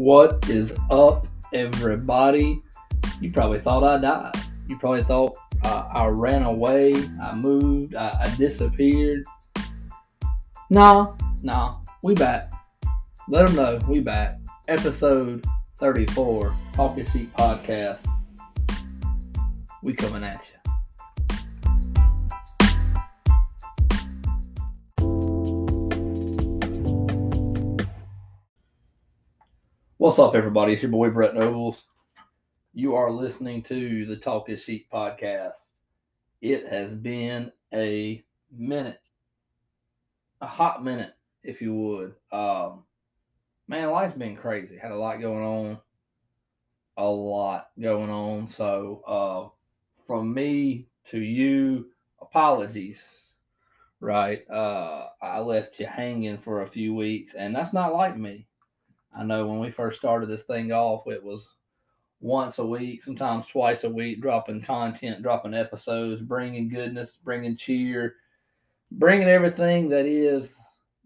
What is up, everybody? You probably thought I died. You probably thought uh, I ran away, I moved, I, I disappeared. Nah, nah, we back. Let them know we back. Episode 34, Talking Sheep Podcast. We coming at you. What's up, everybody? It's your boy Brett Nobles. You are listening to the Talk is Sheep podcast. It has been a minute, a hot minute, if you would. Um, man, life's been crazy. Had a lot going on, a lot going on. So, uh, from me to you, apologies. Right, uh, I left you hanging for a few weeks, and that's not like me. I know when we first started this thing off, it was once a week, sometimes twice a week, dropping content, dropping episodes, bringing goodness, bringing cheer, bringing everything that is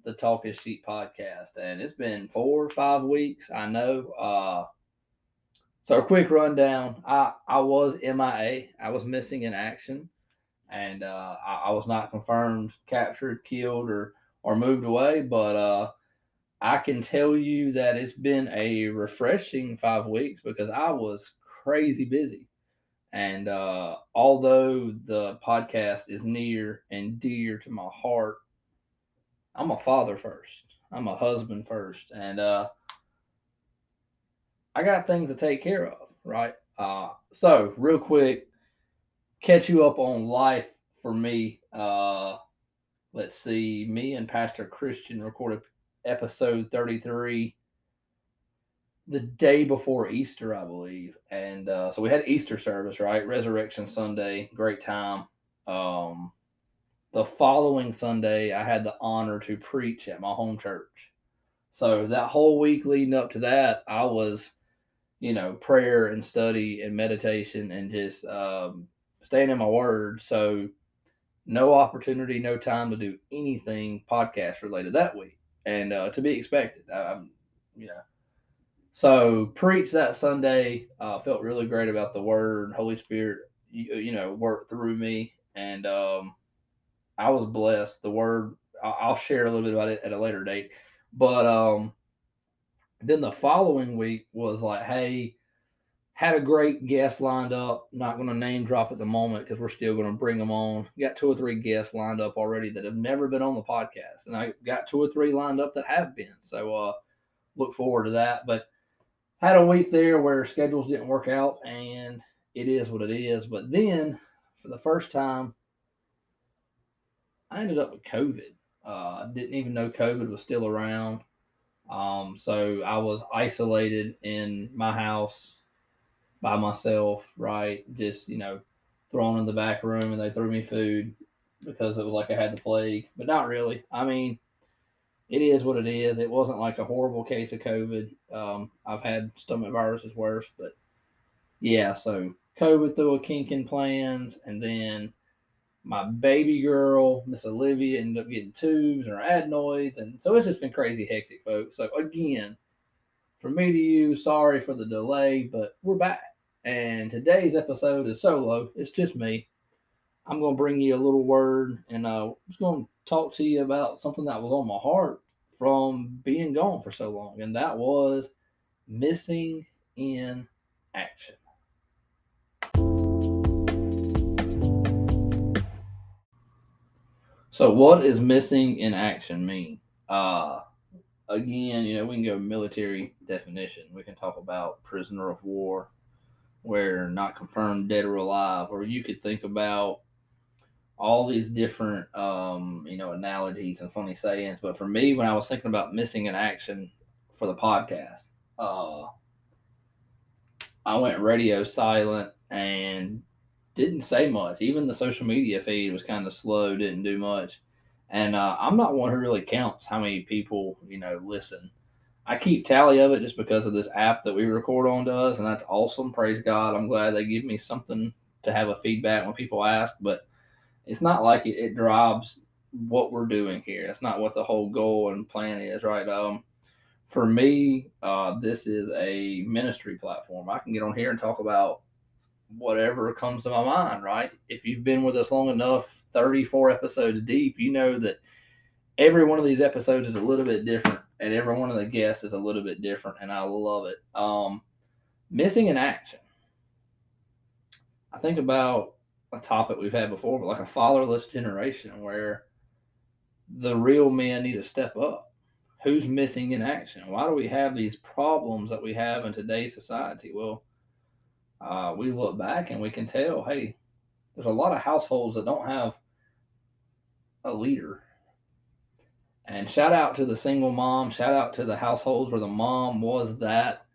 the Talk is Sheep podcast. And it's been four or five weeks, I know. Uh, so, a quick rundown I, I was MIA, I was missing in action, and uh, I, I was not confirmed, captured, killed, or, or moved away, but uh, I can tell you that it's been a refreshing five weeks because I was crazy busy. And uh, although the podcast is near and dear to my heart, I'm a father first. I'm a husband first. And uh, I got things to take care of, right? Uh, so, real quick, catch you up on life for me. Uh, let's see, me and Pastor Christian recorded episode 33 the day before Easter, I believe. And uh, so we had Easter service, right? Resurrection Sunday, great time. Um, the following Sunday, I had the honor to preach at my home church. So that whole week leading up to that, I was, you know, prayer and study and meditation and just um, staying in my word. So no opportunity, no time to do anything podcast related that week and uh, to be expected. I'm, you know. So preach that Sunday. Uh, felt really great about the word. Holy Spirit, you, you know, worked through me, and um, I was blessed. The word. I'll share a little bit about it at a later date, but um, then the following week was like, hey, had a great guest lined up. Not going to name drop at the moment because we're still going to bring them on. Got two or three guests lined up already that have never been on the podcast, and I got two or three lined up that have been. So uh, look forward to that. But had a week there where schedules didn't work out, and it is what it is. But then, for the first time, I ended up with COVID. Uh, didn't even know COVID was still around. Um, so I was isolated in my house by myself, right? Just, you know, thrown in the back room and they threw me food because it was like I had the plague, but not really. I mean, it is what it is. It wasn't like a horrible case of COVID. Um, I've had stomach viruses worse, but yeah, so COVID threw a kink in plans, and then my baby girl, Miss Olivia, ended up getting tubes or adenoids, and so it's just been crazy hectic, folks. So again, from me to you, sorry for the delay, but we're back. And today's episode is solo. It's just me. I'm going to bring you a little word and uh, I'm just going to talk to you about something that was on my heart from being gone for so long. And that was missing in action. So, what does missing in action mean? Uh, again, you know, we can go military definition. We can talk about prisoner of war, where not confirmed dead or alive, or you could think about all these different um, you know analogies and funny sayings. But for me, when I was thinking about missing in action for the podcast, uh, I went radio silent and didn't say much. Even the social media feed was kind of slow, didn't do much. And uh, I'm not one who really counts how many people you know listen. I keep tally of it just because of this app that we record on does, and that's awesome. Praise God. I'm glad they give me something to have a feedback when people ask, but it's not like it, it drives what we're doing here. That's not what the whole goal and plan is, right? Um, for me, uh, this is a ministry platform. I can get on here and talk about whatever comes to my mind, right? If you've been with us long enough, 34 episodes deep, you know that every one of these episodes is a little bit different and every one of the guests is a little bit different and I love it. Um, missing in action. I think about a topic we've had before, but like a fatherless generation where the real men need to step up. Who's missing in action? Why do we have these problems that we have in today's society? Well, uh, we look back and we can tell, hey, there's a lot of households that don't have a leader. And shout out to the single mom, shout out to the households where the mom was that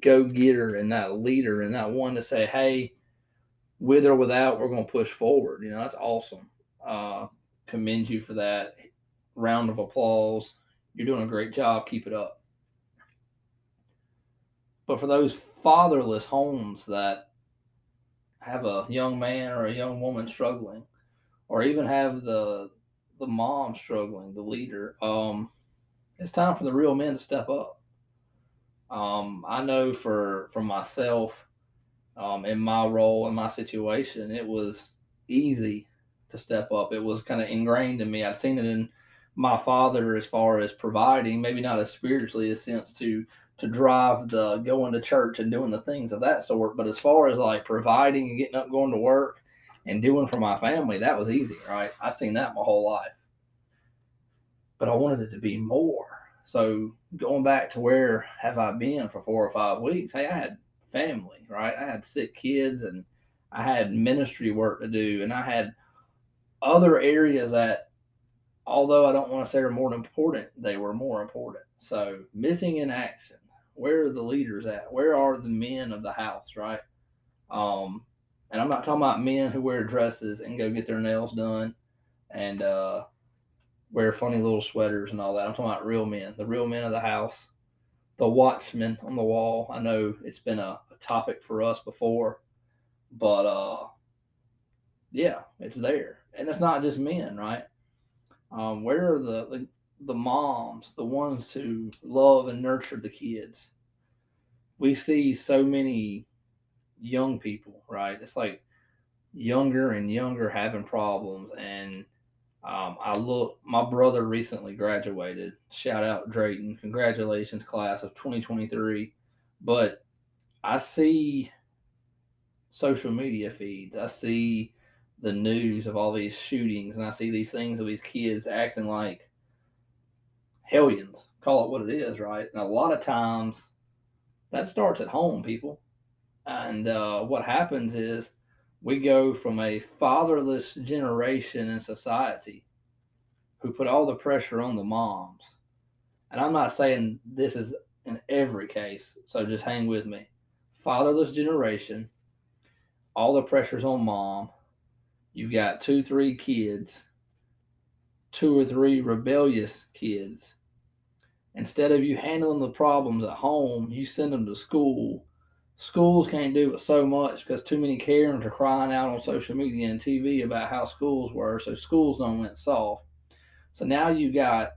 go getter and that leader and that one to say, hey, with or without, we're going to push forward. You know, that's awesome. Uh, commend you for that. Round of applause. You're doing a great job. Keep it up. But for those fatherless homes that have a young man or a young woman struggling, or even have the the mom struggling, the leader, um, it's time for the real men to step up. Um, I know for for myself, um, in my role in my situation, it was easy to step up. It was kind of ingrained in me. I've seen it in my father as far as providing, maybe not as spiritually as sense to to drive the going to church and doing the things of that sort. But as far as like providing and getting up, going to work, and doing for my family, that was easy, right? I seen that my whole life. But I wanted it to be more. So going back to where have I been for four or five weeks? Hey, I had family, right? I had sick kids and I had ministry work to do and I had other areas that although I don't want to say are more important, they were more important. So missing in action. Where are the leaders at? Where are the men of the house, right? Um, and I'm not talking about men who wear dresses and go get their nails done and uh, wear funny little sweaters and all that. I'm talking about real men, the real men of the house the watchmen on the wall. I know it's been a, a topic for us before, but uh, yeah, it's there, and it's not just men, right? Um, where are the, the the moms, the ones who love and nurture the kids? We see so many young people, right? It's like younger and younger having problems, and um, I look, my brother recently graduated. Shout out Drayton. Congratulations, class of 2023. But I see social media feeds. I see the news of all these shootings and I see these things of these kids acting like hellions. Call it what it is, right? And a lot of times that starts at home, people. And uh, what happens is we go from a fatherless generation in society who put all the pressure on the moms. And I'm not saying this is in every case, so just hang with me. Fatherless generation, all the pressure's on mom. You've got two, three kids, two or three rebellious kids. Instead of you handling the problems at home, you send them to school schools can't do it so much because too many Karens are crying out on social media and TV about how schools were, so schools don't went soft. So now you got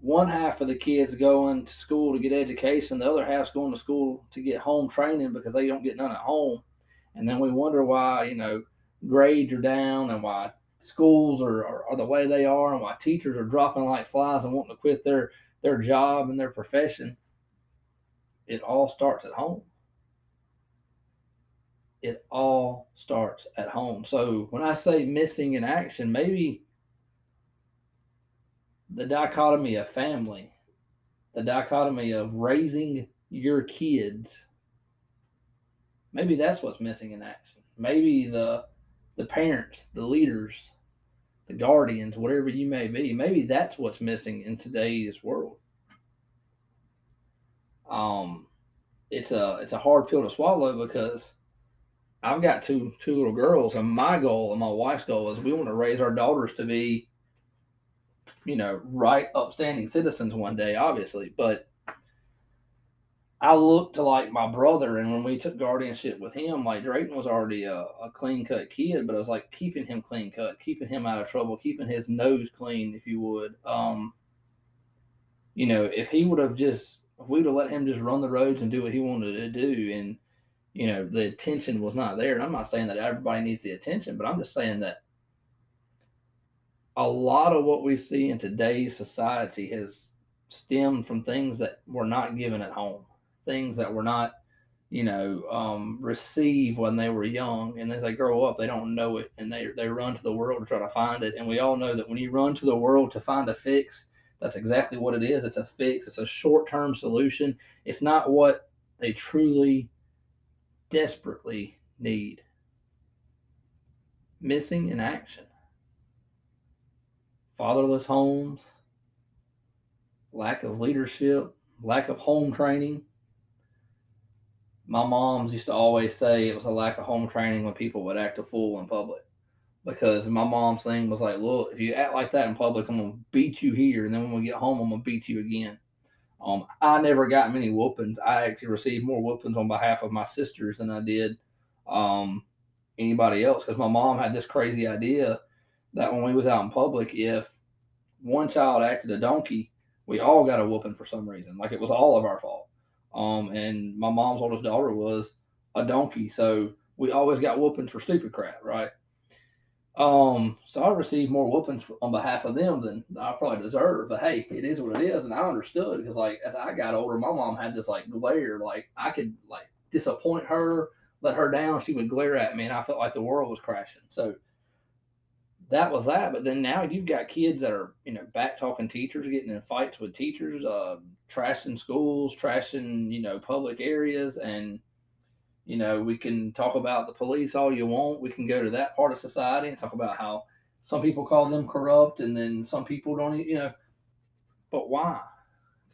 one half of the kids going to school to get education, the other half's going to school to get home training because they don't get none at home. And then we wonder why, you know, grades are down and why schools are, are, are the way they are and why teachers are dropping like flies and wanting to quit their, their job and their profession. It all starts at home it all starts at home. So when I say missing in action, maybe the dichotomy of family, the dichotomy of raising your kids, maybe that's what's missing in action. Maybe the the parents, the leaders, the guardians, whatever you may be, maybe that's what's missing in today's world. Um, it's a it's a hard pill to swallow because I've got two two little girls, and my goal and my wife's goal is we want to raise our daughters to be, you know, right, upstanding citizens one day, obviously. But I look to like my brother, and when we took guardianship with him, like Drayton was already a, a clean cut kid, but it was like keeping him clean cut, keeping him out of trouble, keeping his nose clean, if you would. Um, you know, if he would have just If we'd have let him just run the roads and do what he wanted to do, and you know the attention was not there. And I'm not saying that everybody needs the attention, but I'm just saying that a lot of what we see in today's society has stemmed from things that were not given at home, things that were not, you know, um, received when they were young, and as they grow up, they don't know it, and they they run to the world to try to find it. And we all know that when you run to the world to find a fix, that's exactly what it is. It's a fix. It's a short term solution. It's not what they truly, desperately need. Missing in action fatherless homes, lack of leadership, lack of home training. My moms used to always say it was a lack of home training when people would act a fool in public. Because my mom's thing was like, look, if you act like that in public, I'm gonna beat you here, and then when we get home, I'm gonna beat you again. Um, I never got many whoopings. I actually received more whoopings on behalf of my sisters than I did um, anybody else. Because my mom had this crazy idea that when we was out in public, if one child acted a donkey, we all got a whooping for some reason. Like it was all of our fault. Um, and my mom's oldest daughter was a donkey, so we always got whoopings for stupid crap, right? Um, so I received more whoopings on behalf of them than I probably deserve. But hey, it is what it is, and I understood because like as I got older, my mom had this like glare, like I could like disappoint her, let her down, she would glare at me, and I felt like the world was crashing. So that was that. But then now you've got kids that are, you know, back talking teachers, getting in fights with teachers, uh, trashing schools, trashing, you know, public areas. And, you know, we can talk about the police all you want. We can go to that part of society and talk about how some people call them corrupt and then some people don't, you know, but why?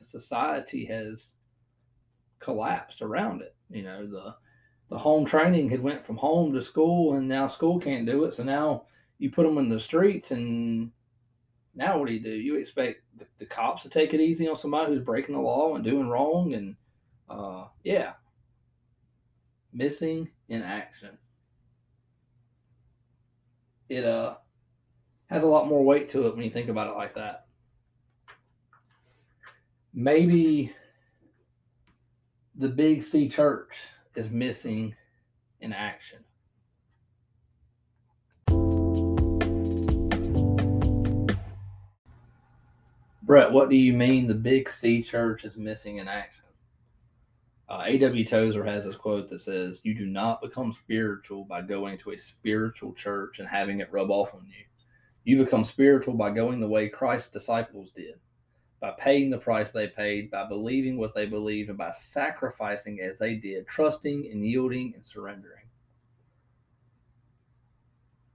Society has collapsed around it. You know, the, the home training had went from home to school and now school can't do it. So now, you put them in the streets, and now what do you do? You expect the, the cops to take it easy on somebody who's breaking the law and doing wrong, and uh, yeah, missing in action. It uh has a lot more weight to it when you think about it like that. Maybe the Big C church is missing in action. Brett, what do you mean the Big C church is missing in action? Uh, A.W. Tozer has this quote that says, You do not become spiritual by going to a spiritual church and having it rub off on you. You become spiritual by going the way Christ's disciples did, by paying the price they paid, by believing what they believed, and by sacrificing as they did, trusting and yielding and surrendering.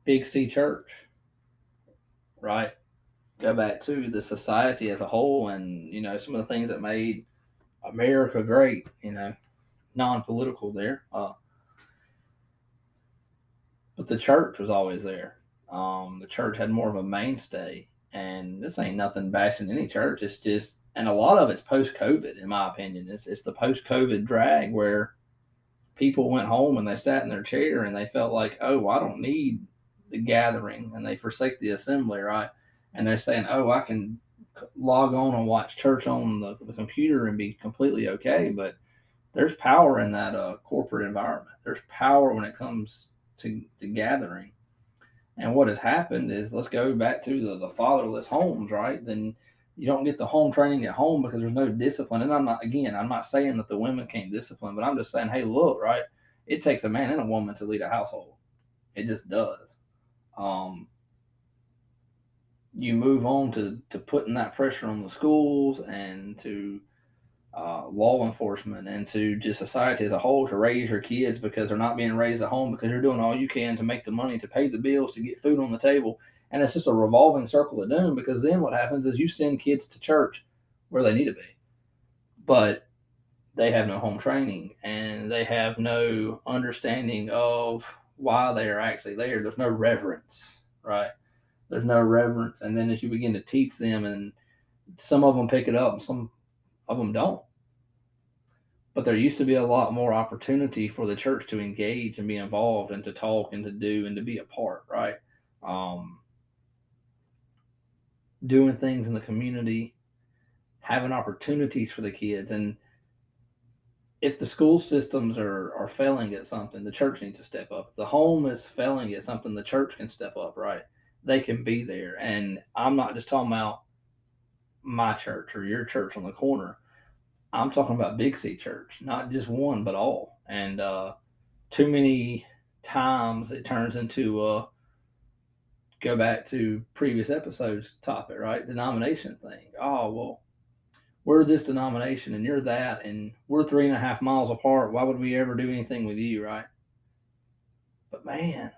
Big C church, right? go back to the society as a whole and, you know, some of the things that made America great, you know, non political there. Uh, but the church was always there. Um, the church had more of a mainstay. And this ain't nothing bashing any church. It's just, and a lot of it's post COVID, in my opinion. It's, it's the post COVID drag where people went home and they sat in their chair and they felt like, oh, I don't need the gathering and they forsake the assembly, right? and they're saying, "Oh, I can log on and watch church on the, the computer and be completely okay." But there's power in that uh, corporate environment. There's power when it comes to, to gathering. And what has happened is, let's go back to the, the fatherless homes, right? Then you don't get the home training at home because there's no discipline. And I'm not, again, I'm not saying that the women can't discipline, but I'm just saying, hey, look, right? It takes a man and a woman to lead a household. It just does. Um, you move on to, to putting that pressure on the schools and to uh, law enforcement and to just society as a whole to raise your kids because they're not being raised at home because you're doing all you can to make the money to pay the bills to get food on the table. And it's just a revolving circle of doom because then what happens is you send kids to church where they need to be. But they have no home training and they have no understanding of why they are actually there. There's no reverence, right? There's no reverence. And then as you begin to teach them, and some of them pick it up, some of them don't. But there used to be a lot more opportunity for the church to engage and be involved and to talk and to do and to be a part, right? Um, doing things in the community, having opportunities for the kids. And if the school systems are, are failing at something, the church needs to step up. The home is failing at something, the church can step up, right? They can be there. And I'm not just talking about my church or your church on the corner. I'm talking about Big C Church, not just one, but all. And uh, too many times it turns into uh, go back to previous episodes topic, right? Denomination thing. Oh well, we're this denomination and you're that, and we're three and a half miles apart. Why would we ever do anything with you, right? But man,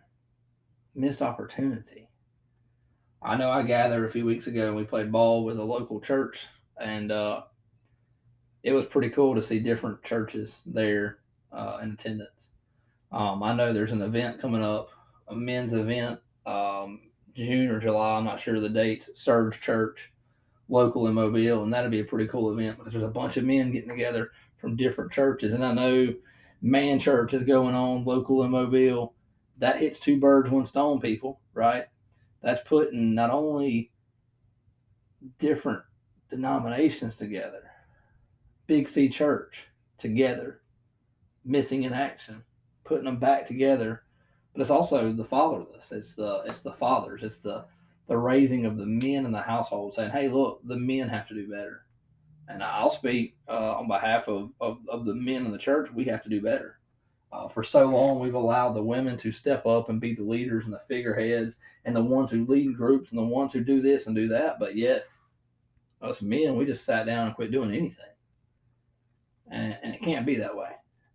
missed opportunity. I know I gathered a few weeks ago and we played ball with a local church, and uh, it was pretty cool to see different churches there uh, in attendance. Um, I know there's an event coming up, a men's event, um, June or July. I'm not sure the dates. Surge Church, local in Mobile, and that'd be a pretty cool event because there's a bunch of men getting together from different churches. And I know Man Church is going on local in Mobile. That hits two birds, one stone, people, right? That's putting not only different denominations together, Big C Church together, missing in action, putting them back together. But it's also the fatherless. It's the it's the fathers. It's the the raising of the men in the household, saying, "Hey, look, the men have to do better." And I'll speak uh, on behalf of, of, of the men in the church. We have to do better. Uh, for so long, we've allowed the women to step up and be the leaders and the figureheads and the ones who lead groups and the ones who do this and do that. But yet, us men, we just sat down and quit doing anything. And, and it can't be that way.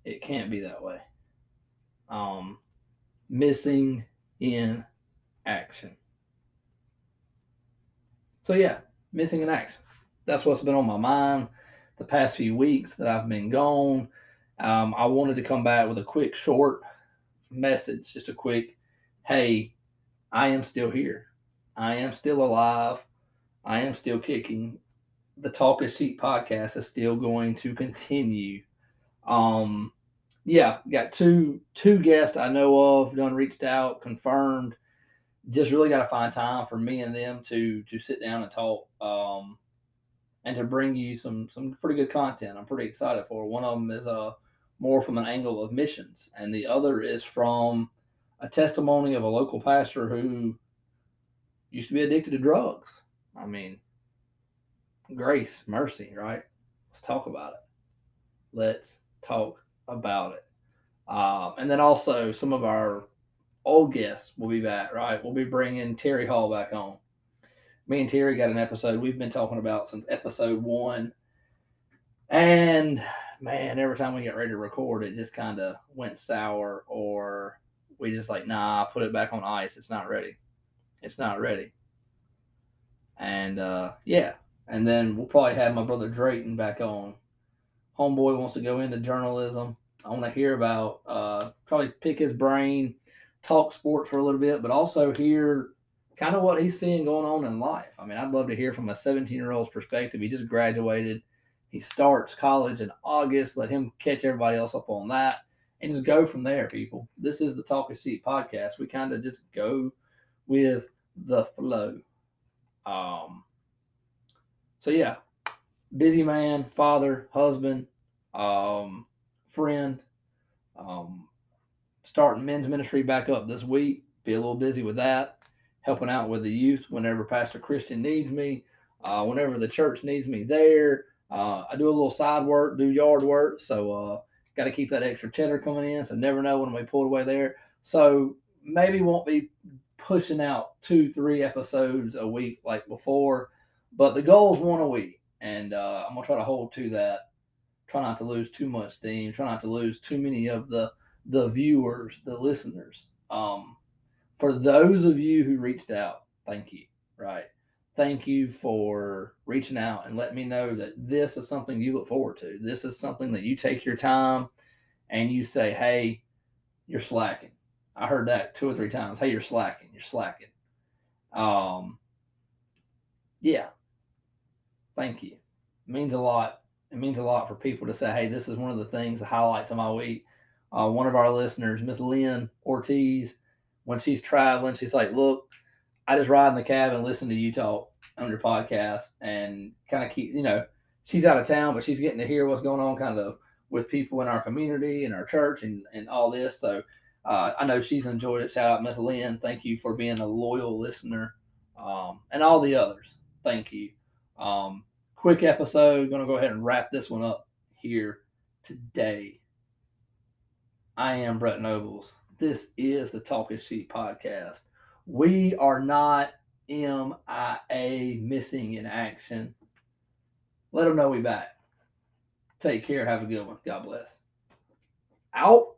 It can't be that way. Um, missing in action. So, yeah, missing in action. That's what's been on my mind the past few weeks that I've been gone. Um, I wanted to come back with a quick, short message, just a quick, hey, I am still here. I am still alive. I am still kicking. The Talk is Cheap podcast is still going to continue. Um, yeah, got two two guests I know of done reached out, confirmed. Just really got to find time for me and them to to sit down and talk. Um, and to bring you some some pretty good content. I'm pretty excited for. One of them is uh, more from an angle of missions, and the other is from a testimony of a local pastor who used to be addicted to drugs. I mean, grace, mercy, right? Let's talk about it. Let's talk about it. Um, and then also some of our old guests will be back, right? We'll be bringing Terry Hall back on. Me and Terry got an episode we've been talking about since episode one. And man, every time we get ready to record, it just kind of went sour, or we just like, nah, put it back on ice. It's not ready. It's not ready. And uh, yeah, and then we'll probably have my brother Drayton back on. Homeboy wants to go into journalism. I want to hear about, uh, probably pick his brain, talk sports for a little bit, but also hear kind of what he's seeing going on in life. I mean, I'd love to hear from a 17 year old's perspective. He just graduated he starts college in August. Let him catch everybody else up on that and just go from there, people. This is the Talk is Cheap podcast. We kind of just go with the flow. Um, so yeah, busy man, father, husband, um, friend, um, starting men's ministry back up this week. Be a little busy with that, helping out with the youth whenever Pastor Christian needs me, uh, whenever the church needs me there. Uh, I do a little side work, do yard work, so uh, got to keep that extra cheddar coming in. So never know when we pull away there. So maybe won't be pushing out two, three episodes a week like before, but the goal is one a week, and uh, I'm gonna try to hold to that. Try not to lose too much steam. Try not to lose too many of the the viewers, the listeners. Um, for those of you who reached out, thank you. Right thank you for reaching out and letting me know that this is something you look forward to. This is something that you take your time and you say, hey, you're slacking. I heard that two or three times. Hey, you're slacking. You're slacking. Um, yeah. Thank you. It means a lot. It means a lot for people to say, hey, this is one of the things, the highlights of my week. Uh, one of our listeners, Miss Lynn Ortiz, when she's traveling, she's like, look, I just ride in the cab and listen to you talk on your podcast and kind of keep, you know, she's out of town, but she's getting to hear what's going on kind of with people in our community and our church and, and all this. So uh, I know she's enjoyed it. Shout out Miss Lynn. Thank you for being a loyal listener. Um, and all the others. Thank you. Um, quick episode. Going to go ahead and wrap this one up here today. I am Brett Nobles. This is the Talking Sheep podcast. We are not MIA missing in action. Let them know we back. Take care. Have a good one. God bless. Out.